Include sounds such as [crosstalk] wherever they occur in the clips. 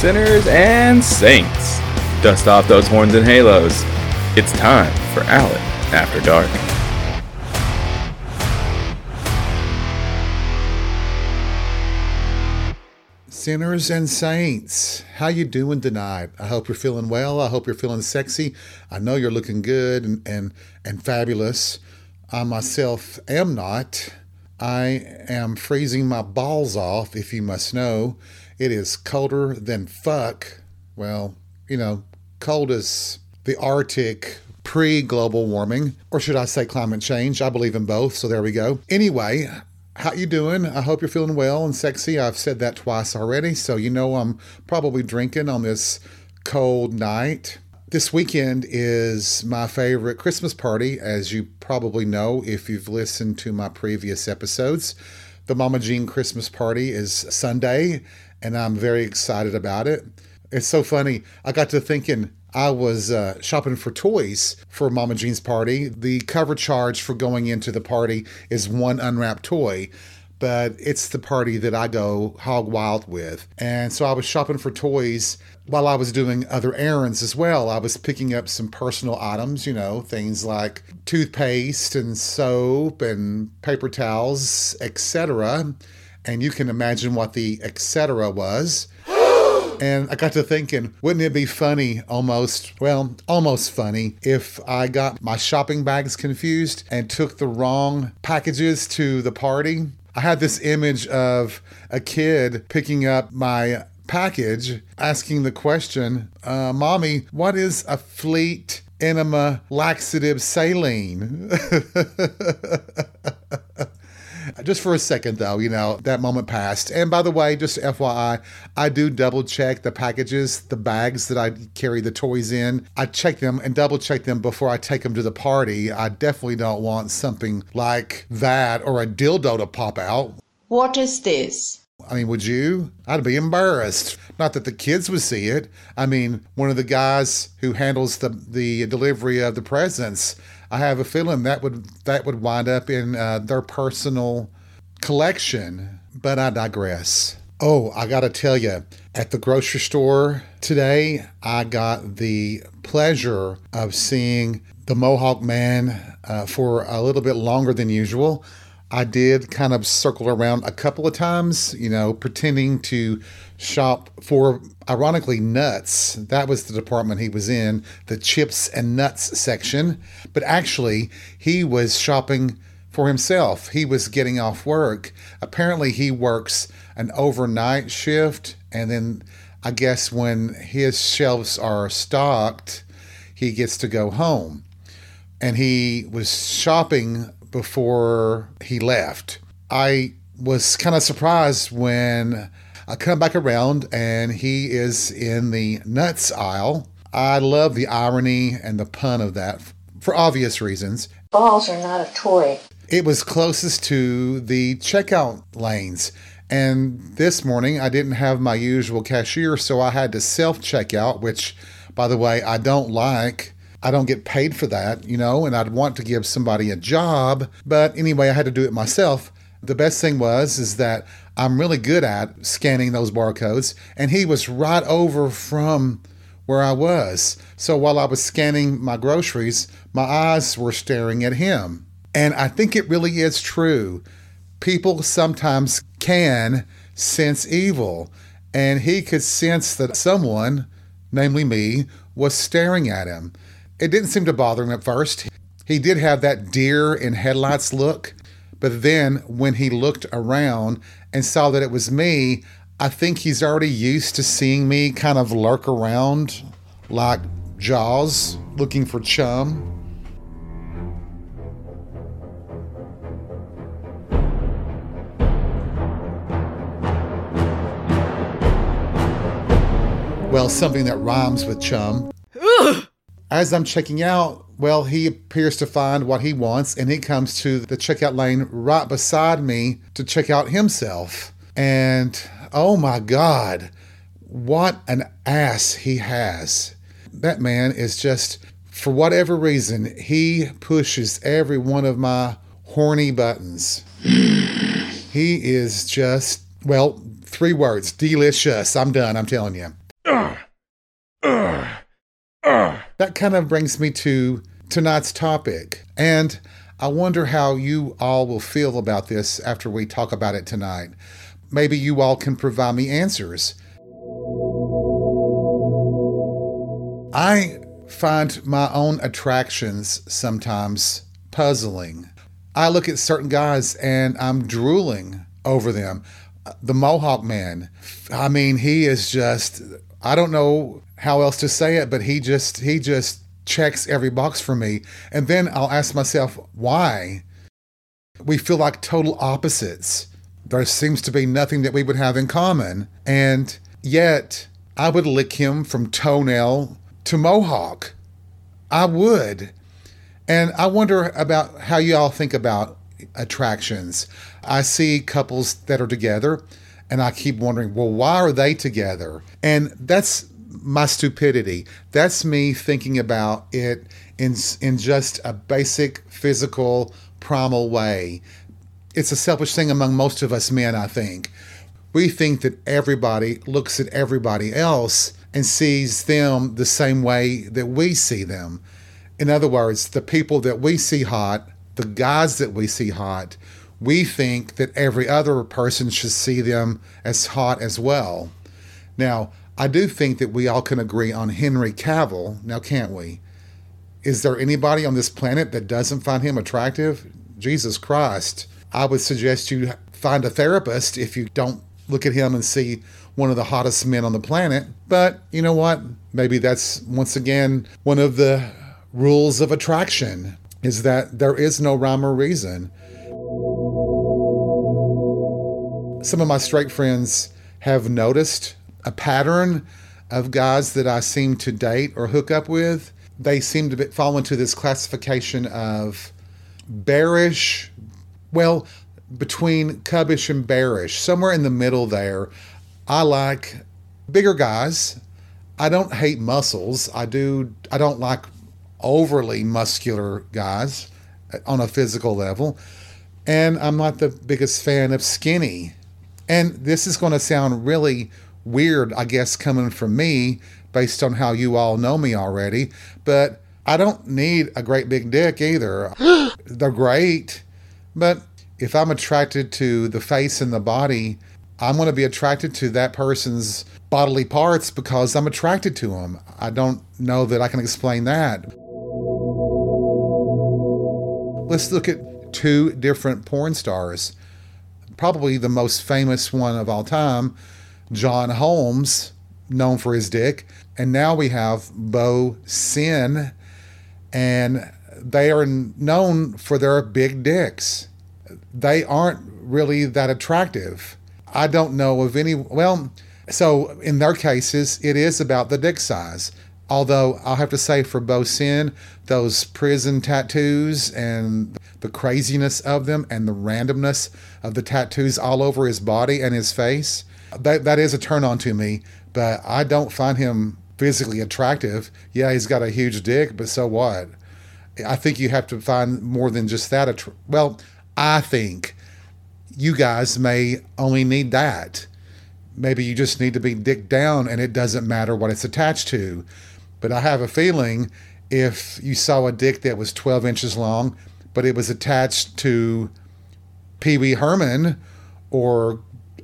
sinners and saints. Dust off those horns and halos. It's time for Allen After Dark. Sinners and saints, how you doing tonight? I hope you're feeling well. I hope you're feeling sexy. I know you're looking good and and, and fabulous. I myself am not. I am freezing my balls off, if you must know. It is colder than fuck. Well, you know, cold as the Arctic pre global warming, or should I say climate change? I believe in both, so there we go. Anyway, how you doing? I hope you're feeling well and sexy. I've said that twice already, so you know I'm probably drinking on this cold night. This weekend is my favorite Christmas party, as you probably know if you've listened to my previous episodes. The Mama Jean Christmas party is Sunday, and I'm very excited about it. It's so funny. I got to thinking, I was uh, shopping for toys for Mama Jean's party. The cover charge for going into the party is one unwrapped toy but it's the party that I go hog wild with. And so I was shopping for toys while I was doing other errands as well. I was picking up some personal items, you know, things like toothpaste and soap and paper towels, etc. And you can imagine what the etc. was. [gasps] And I got to thinking, wouldn't it be funny, almost, well, almost funny, if I got my shopping bags confused and took the wrong packages to the party? I had this image of a kid picking up my package, asking the question, uh, Mommy, what is a fleet enema laxative saline? [laughs] just for a second though, you know, that moment passed. And by the way, just FYI, I do double check the packages, the bags that I carry the toys in. I check them and double check them before I take them to the party. I definitely don't want something like that or a dildo to pop out. What is this? I mean, would you? I'd be embarrassed. Not that the kids would see it. I mean, one of the guys who handles the the delivery of the presents. I have a feeling that would that would wind up in uh, their personal collection. But I digress. Oh, I got to tell you, at the grocery store today, I got the pleasure of seeing the Mohawk Man uh, for a little bit longer than usual. I did kind of circle around a couple of times, you know, pretending to shop for, ironically, nuts. That was the department he was in, the chips and nuts section. But actually, he was shopping for himself. He was getting off work. Apparently, he works an overnight shift, and then I guess when his shelves are stocked, he gets to go home. And he was shopping before he left. I was kind of surprised when I come back around and he is in the nuts aisle. I love the irony and the pun of that for obvious reasons. Balls are not a toy. It was closest to the checkout lanes. And this morning I didn't have my usual cashier, so I had to self checkout, which, by the way, I don't like. I don't get paid for that, you know, and I'd want to give somebody a job. But anyway, I had to do it myself. The best thing was is that I'm really good at scanning those barcodes, and he was right over from where I was. So while I was scanning my groceries, my eyes were staring at him. And I think it really is true. People sometimes can sense evil, and he could sense that someone, namely me, was staring at him. It didn't seem to bother him at first. He did have that deer in headlights look, but then when he looked around and saw that it was me, I think he's already used to seeing me kind of lurk around like Jaws looking for chum. Well, something that rhymes with chum. Ugh! As I'm checking out, well, he appears to find what he wants and he comes to the checkout lane right beside me to check out himself. And oh my God, what an ass he has. That man is just, for whatever reason, he pushes every one of my horny buttons. he is just, well, three words delicious. I'm done, I'm telling you. That kind of brings me to tonight's topic. And I wonder how you all will feel about this after we talk about it tonight. Maybe you all can provide me answers. I find my own attractions sometimes puzzling. I look at certain guys and I'm drooling over them. The Mohawk man, I mean, he is just, I don't know how else to say it, but he just, he just checks every box for me. And then I'll ask myself, why? We feel like total opposites. There seems to be nothing that we would have in common. And yet, I would lick him from toenail to mohawk. I would. And I wonder about how you all think about attractions. I see couples that are together and I keep wondering, well, why are they together? And that's my stupidity. That's me thinking about it in in just a basic physical primal way. It's a selfish thing among most of us men, I think. We think that everybody looks at everybody else and sees them the same way that we see them. In other words, the people that we see hot, the guys that we see hot, we think that every other person should see them as hot as well. Now, I do think that we all can agree on Henry Cavill, now can't we? Is there anybody on this planet that doesn't find him attractive? Jesus Christ. I would suggest you find a therapist if you don't look at him and see one of the hottest men on the planet. But you know what? Maybe that's once again one of the rules of attraction is that there is no rhyme or reason. Some of my straight friends have noticed a pattern of guys that I seem to date or hook up with. They seem to fall into this classification of bearish, well, between cubbish and bearish, somewhere in the middle there. I like bigger guys. I don't hate muscles. I do. I don't like overly muscular guys on a physical level, and I'm not the biggest fan of skinny. And this is going to sound really weird, I guess, coming from me based on how you all know me already. But I don't need a great big dick either. [gasps] They're great. But if I'm attracted to the face and the body, I'm going to be attracted to that person's bodily parts because I'm attracted to them. I don't know that I can explain that. Let's look at two different porn stars. Probably the most famous one of all time, John Holmes, known for his dick, and now we have Bo Sinn, and they are known for their big dicks. They aren't really that attractive. I don't know of any, well, so in their cases, it is about the dick size. Although I'll have to say for Bo Sinn, those prison tattoos and the craziness of them and the randomness of the tattoos all over his body and his face, that that is a turn on to me, but I don't find him physically attractive. Yeah, he's got a huge dick, but so what? I think you have to find more than just that. Well, I think you guys may only need that. Maybe you just need to be dick down and it doesn't matter what it's attached to. But I have a feeling if you saw a dick that was 12 inches long, but it was attached to Pee Wee Herman or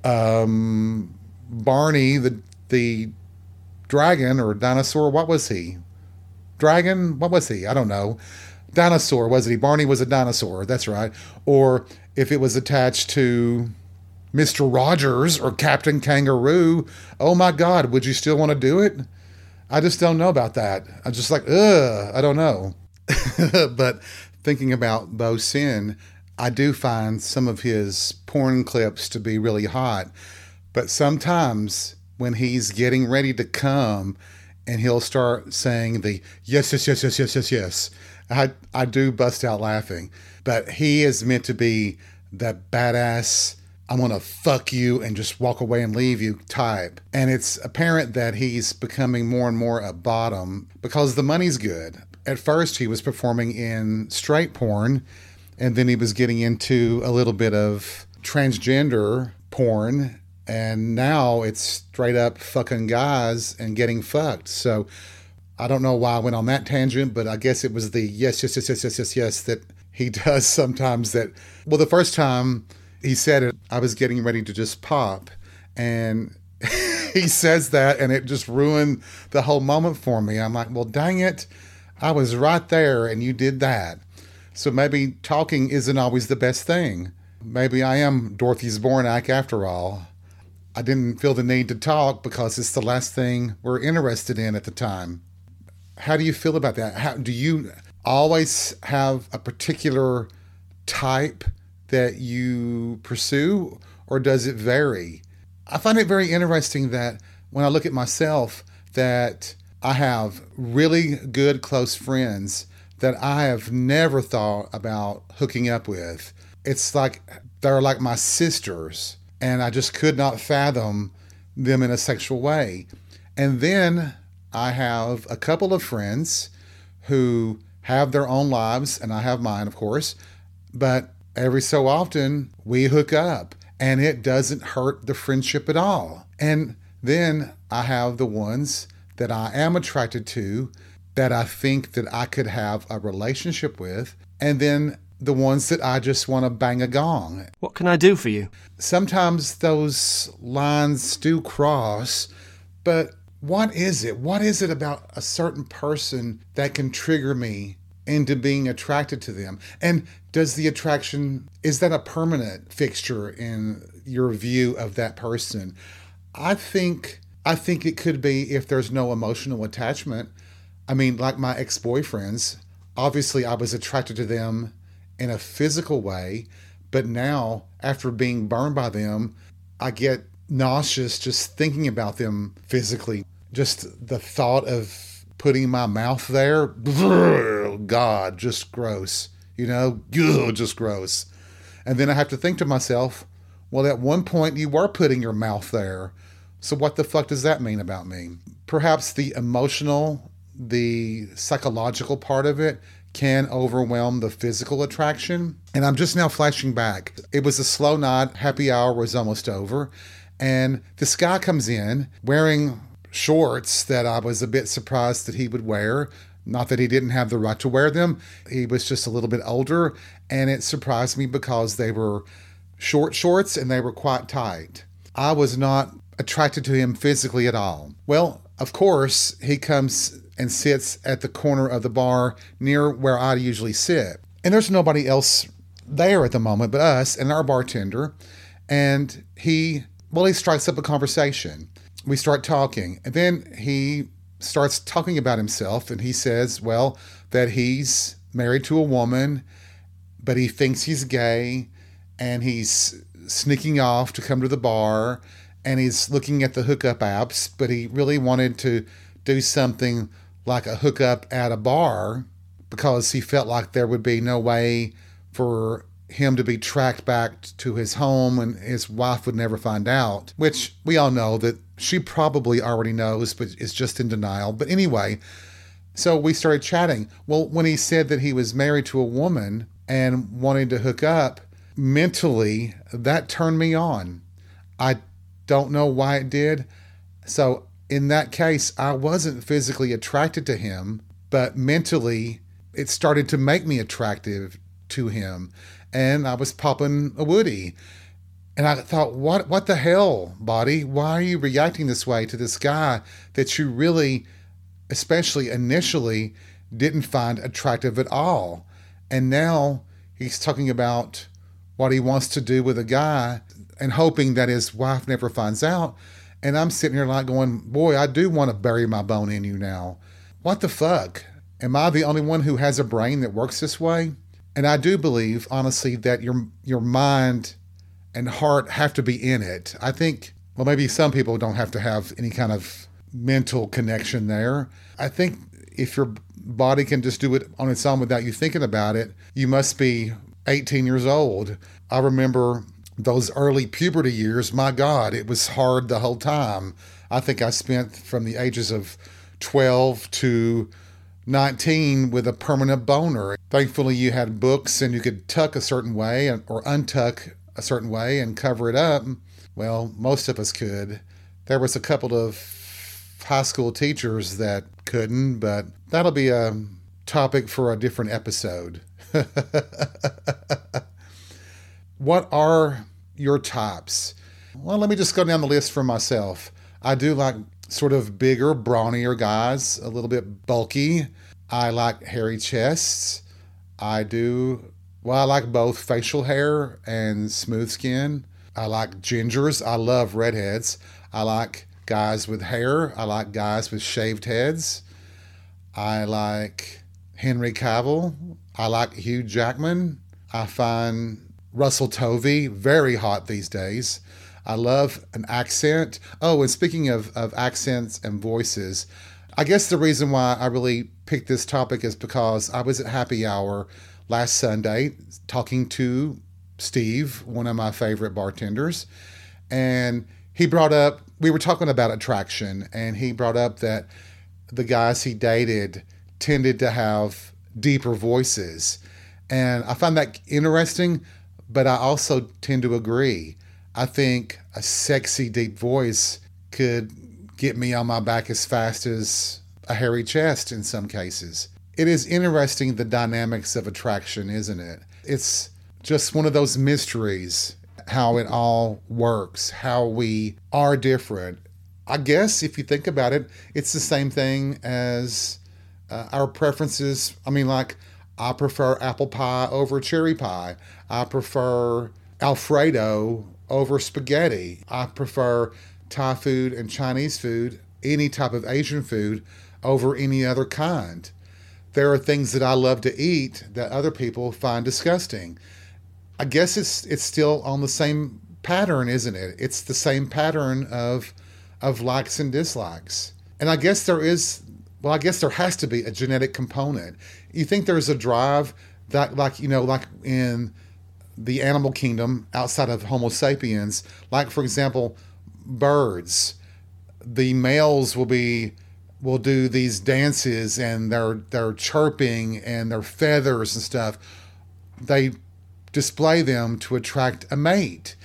um, Barney the the dragon or dinosaur. What was he? Dragon? What was he? I don't know. Dinosaur was it? He Barney was a dinosaur. That's right. Or if it was attached to Mister Rogers or Captain Kangaroo, oh my God, would you still want to do it? I just don't know about that. I'm just like, ugh, I don't know. [laughs] but thinking about Bo Sinn, I do find some of his porn clips to be really hot. But sometimes when he's getting ready to come and he'll start saying the yes, yes, yes, yes, yes, yes, yes, I, I do bust out laughing. But he is meant to be that badass, I'm going to fuck you and just walk away and leave you type. And it's apparent that he's becoming more and more a bottom because the money's good. At first, he was performing in straight porn and then he was getting into a little bit of transgender porn And now it's straight up fucking guys and getting fucked. So I don't know why I went on that tangent, but I guess it was the yes, yes, yes, yes, yes, yes, yes that he [laughs] does sometimes. That, well, the first time he said it, I was getting ready to just pop. And [laughs] he says that, and it just ruined the whole moment for me. I'm like, well, dang it. I was right there, and you did that. So maybe talking isn't always the best thing. Maybe I am Dorothy Zbornak after all. I didn't feel the need to talk because it's the last thing we're interested in at the time. How do you feel about that? How do you always have a particular type that you pursue or does it vary? I find it very interesting that when I look at myself that I have really good close friends that I have never thought about hooking up with. It's like they're like my sisters and I just could not fathom them in a sexual way. And then I have a couple of friends who have their own lives, and I have mine, of course, but every so often we hook up and it doesn't hurt the friendship at all. And then I have the ones that I am attracted to that I think that I could have a relationship with. And then the ones that I just want to bang a gong. What can I do for you? Sometimes those lines do cross, but what is it? What is it about a certain person that can trigger me into being attracted to them? And does the attraction, is that a permanent fixture in your view of that person? I think I think it could be if there's no emotional attachment. I mean, like my ex-boyfriends, obviously I was attracted to them in a physical way, but now after being burned by them, I get nauseous just thinking about them physically. Just the thought of putting my mouth there, [laughs] God, just gross. You know, [laughs] just gross. And then I have to think to myself, well, at one point you were putting your mouth there. So what the fuck does that mean about me? Perhaps the emotional, the psychological part of it can overwhelm the physical attraction. And I'm just now flashing back. It was a slow night, happy hour was almost over, and this guy comes in wearing shorts that I was a bit surprised that he would wear. Not that he didn't have the right to wear them, he was just a little bit older, and it surprised me because they were short shorts and they were quite tight. I was not attracted to him physically at all. Well, of course, he comes and sits at the corner of the bar near where I usually sit. And there's nobody else there at the moment but us and our bartender. And he, well, he strikes up a conversation. We start talking. And then he starts talking about himself and he says, well, that he's married to a woman, but he thinks he's gay and he's sneaking off to come to the bar and he's looking at the hookup apps, but he really wanted to do something like a hookup at a bar because he felt like there would be no way for him to be tracked back to his home and his wife would never find out, which we all know that she probably already knows, but is just in denial. But anyway, so we started chatting. Well, when he said that he was married to a woman and wanted to hook up, mentally, that turned me on. I don't know why it did. So in that case, I wasn't physically attracted to him, but mentally, it started to make me attractive to him. And I was popping a Woody. And I thought, what what the hell, body? Why are you reacting this way to this guy that you really, especially initially, didn't find attractive at all? And now he's talking about what he wants to do with a guy and hoping that his wife never finds out. And I'm sitting here like going, boy, I do want to bury my bone in you now. What the fuck? Am I the only one who has a brain that works this way? And I do believe, honestly, that your your mind and heart have to be in it. I think, well, maybe some people don't have to have any kind of mental connection there. I think if your body can just do it on its own without you thinking about it, you must be 18 years old. I remember those early puberty years, my God, it was hard the whole time. I think I spent from the ages of 12 to 19 with a permanent boner. Thankfully, you had books and you could tuck a certain way or untuck a certain way and cover it up. Well, most of us could. There was a couple of high school teachers that couldn't, but that'll be a topic for a different episode. [laughs] what are your types? Well, let me just go down the list for myself. I do like sort of bigger, brawnier guys, a little bit bulky. I like hairy chests. I do, well, I like both facial hair and smooth skin. I like gingers. I love redheads. I like guys with hair. I like guys with shaved heads. I like Henry Cavill. I like Hugh Jackman. I find Russell Tovey very hot these days. I love an accent. Oh, and speaking of, of accents and voices, I guess the reason why I really picked this topic is because I was at happy hour last Sunday talking to Steve, one of my favorite bartenders, and he brought up, we were talking about attraction, and he brought up that the guys he dated tended to have deeper voices. And I find that interesting, but I also tend to agree. I think a sexy, deep voice could get me on my back as fast as a hairy chest in some cases. It is interesting the dynamics of attraction, isn't it? It's just one of those mysteries how it all works, how we are different. I guess if you think about it, it's the same thing as uh, our preferences. I mean, like, I prefer apple pie over cherry pie. I prefer Alfredo over spaghetti. I prefer Thai food and Chinese food, any type of Asian food, over any other kind. There are things that I love to eat that other people find disgusting. I guess it's it's still on the same pattern, isn't it? It's the same pattern of of likes and dislikes. And I guess there is well, I guess there has to be a genetic component. You think there's a drive that like, you know, like in the animal kingdom outside of Homo sapiens, like for example, birds, the males will be will do these dances and they're they're chirping and their feathers and stuff. They display them to attract a mate.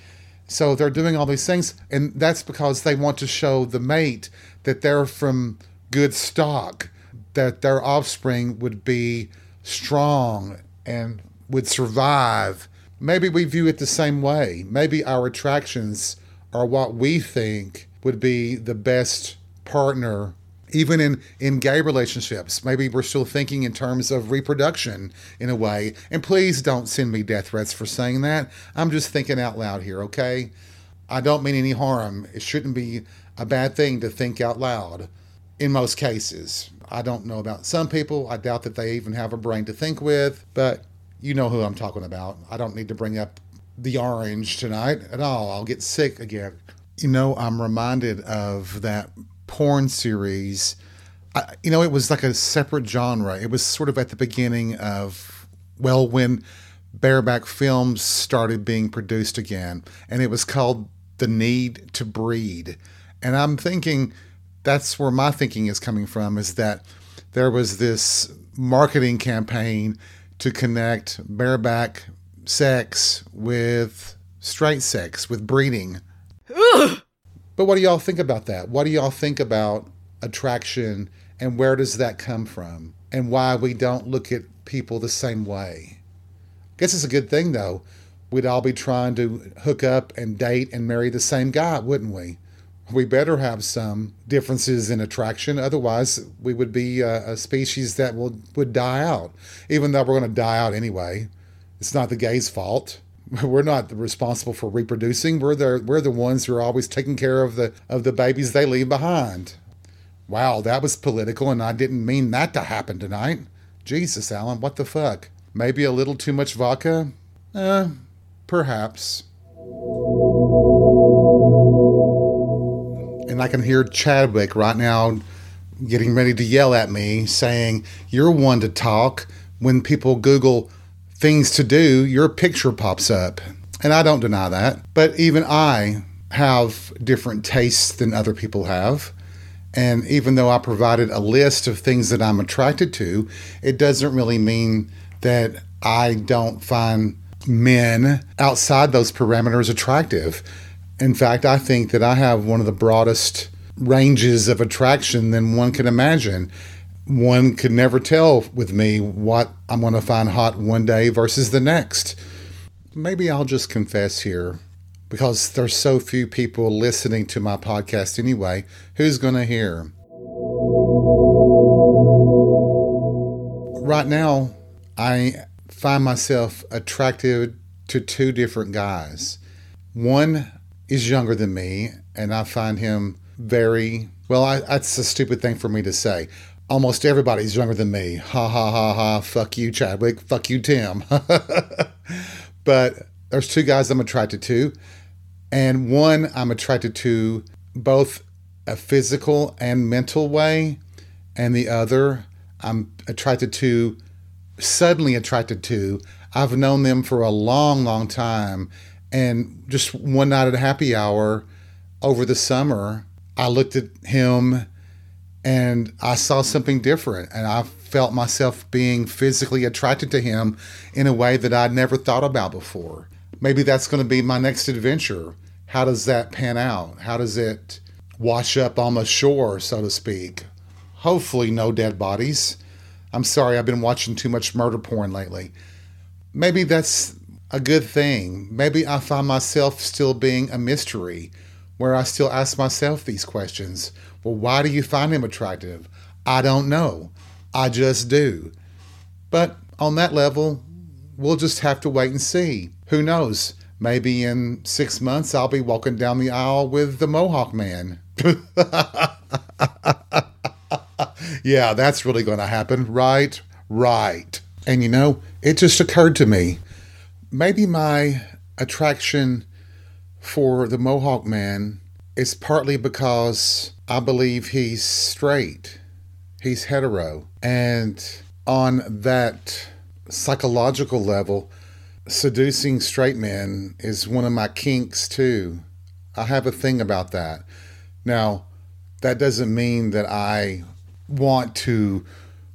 So they're doing all these things, and that's because they want to show the mate that they're from good stock, that their offspring would be strong and would survive maybe we view it the same way. Maybe our attractions are what we think would be the best partner even in in gay relationships. Maybe we're still thinking in terms of reproduction in a way. And please don't send me death threats for saying that. I'm just thinking out loud here okay? I don't mean any harm. It shouldn't be a bad thing to think out loud in most cases. I don't know about some people. I doubt that they even have a brain to think with. But you know who I'm talking about. I don't need to bring up the orange tonight at all. I'll get sick again. You know, I'm reminded of that porn series. I, you know, it was like a separate genre. It was sort of at the beginning of, well, when bareback films started being produced again, and it was called The Need to Breed. And I'm thinking that's where my thinking is coming from is that there was this marketing campaign to connect bareback sex with straight sex, with breeding. Ugh. But what do y'all think about that? What do y'all think about attraction and where does that come from? And why we don't look at people the same way? I guess it's a good thing though. We'd all be trying to hook up and date and marry the same guy, wouldn't we? We better have some differences in attraction. Otherwise, we would be a, a species that will, would die out, even though we're going to die out anyway. It's not the gays' fault. [laughs] We're not responsible for reproducing. We're the, we're the ones who are always taking care of the, of the babies they leave behind. Wow, that was political, and I didn't mean that to happen tonight. Jesus, Allen, what the fuck? Maybe a little too much vodka? Eh, perhaps. And I can hear Chadwick right now getting ready to yell at me saying, You're one to talk. When people Google things to do, your picture pops up. And I don't deny that. But even I have different tastes than other people have. And even though I provided a list of things that I'm attracted to, it doesn't really mean that I don't find men outside those parameters attractive. In fact, I think that I have one of the broadest ranges of attraction than one can imagine. One could never tell with me what I'm going to find hot one day versus the next. Maybe I'll just confess here because there's so few people listening to my podcast anyway. Who's going to hear? Right now, I find myself attracted to two different guys. One is younger than me, and I find him very well. I, that's a stupid thing for me to say. Almost everybody's younger than me. Ha ha ha ha. Fuck you, Chadwick. Fuck you, Tim. [laughs] but there's two guys I'm attracted to, and one I'm attracted to both a physical and mental way, and the other I'm attracted to, suddenly attracted to. I've known them for a long, long time. And just one night at a happy hour over the summer, I looked at him and I saw something different. And I felt myself being physically attracted to him in a way that I'd never thought about before. Maybe that's going to be my next adventure. How does that pan out? How does it wash up on the shore, so to speak? Hopefully, no dead bodies. I'm sorry, I've been watching too much murder porn lately. Maybe that's a good thing. Maybe I find myself still being a mystery where I still ask myself these questions. Well, why do you find him attractive? I don't know. I just do. But on that level, we'll just have to wait and see. Who knows? Maybe in six months, I'll be walking down the aisle with the Mohawk Man. [laughs] yeah, that's really going to happen. Right, right. And you know, it just occurred to me maybe my attraction for the Mohawk man is partly because I believe he's straight, he's hetero. And on that psychological level, seducing straight men is one of my kinks too. I have a thing about that. Now, that doesn't mean that I want to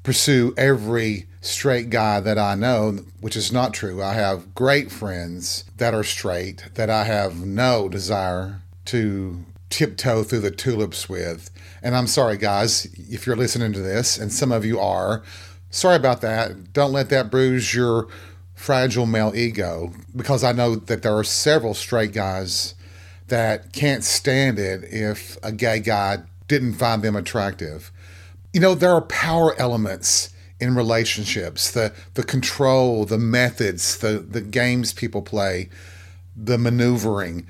pursue every straight guy that I know, which is not true. I have great friends that are straight that I have no desire to tiptoe through the tulips with. And I'm sorry, guys, if you're listening to this, and some of you are, sorry about that. Don't let that bruise your fragile male ego because I know that there are several straight guys that can't stand it if a gay guy didn't find them attractive. You know, there are power elements in relationships the the control the methods the the games people play the maneuvering.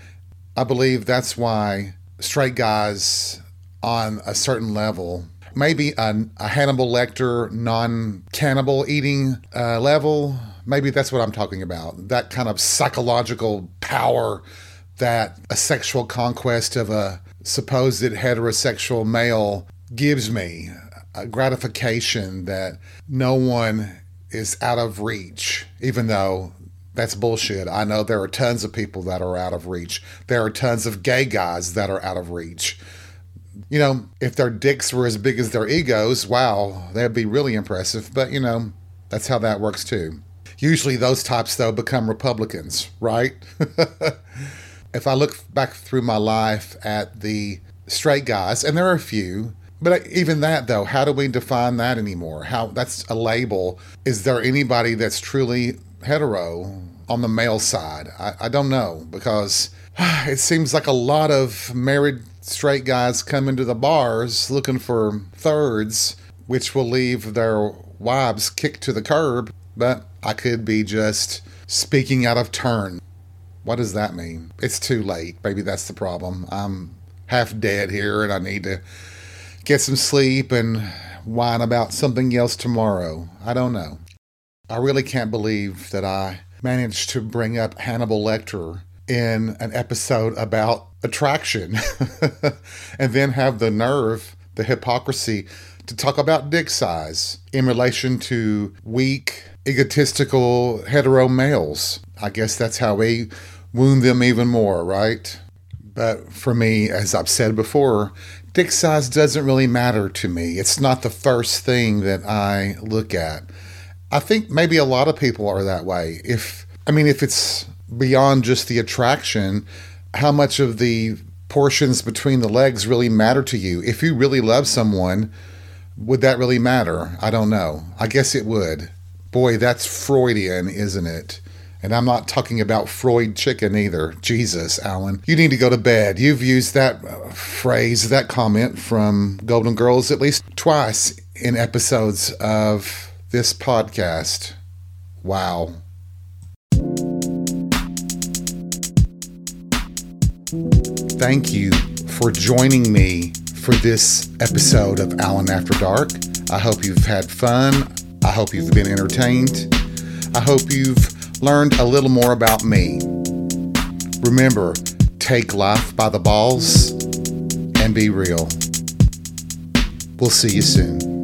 I believe that's why straight guys on a certain level maybe a, a hannibal lecter non-cannibal eating uh, level maybe that's what i'm talking about. That kind of psychological power that a sexual conquest of a supposed heterosexual male gives me gratification that no one is out of reach, even though that's bullshit. I know there are tons of people that are out of reach. There are tons of gay guys that are out of reach. You know, if their dicks were as big as their egos, wow, that'd be really impressive. But, you know, that's how that works too. Usually those types, though, become Republicans, right? [laughs] if I look back through my life at the straight guys, and there are a few, but even that though, how do we define that anymore? How that's a label. Is there anybody that's truly hetero on the male side? I, I don't know because [sighs] it seems like a lot of married straight guys come into the bars looking for thirds, which will leave their wives kicked to the curb. But I could be just speaking out of turn. What does that mean? It's too late. Maybe that's the problem. I'm half dead here and I need to get some sleep and whine about something else tomorrow. I don't know. I really can't believe that I managed to bring up Hannibal Lecter in an episode about attraction [laughs] and then have the nerve, the hypocrisy to talk about dick size in relation to weak, egotistical hetero males. I guess that's how we wound them even more, right? But for me, as I've said before, dick size doesn't really matter to me. It's not the first thing that I look at. I think maybe a lot of people are that way. If I mean if it's beyond just the attraction, how much of the portions between the legs really matter to you. If you really love someone, would that really matter? I don't know. I guess it would. Boy, that's Freudian, isn't it? And I'm not talking about Freud chicken either. Jesus, Allen. You need to go to bed. You've used that uh, phrase, that comment from Golden Girls at least twice in episodes of this podcast. Wow. Thank you for joining me for this episode of Allen After Dark. I hope you've had fun. I hope you've been entertained. I hope you've learned a little more about me. Remember, take life by the balls and be real. We'll see you soon.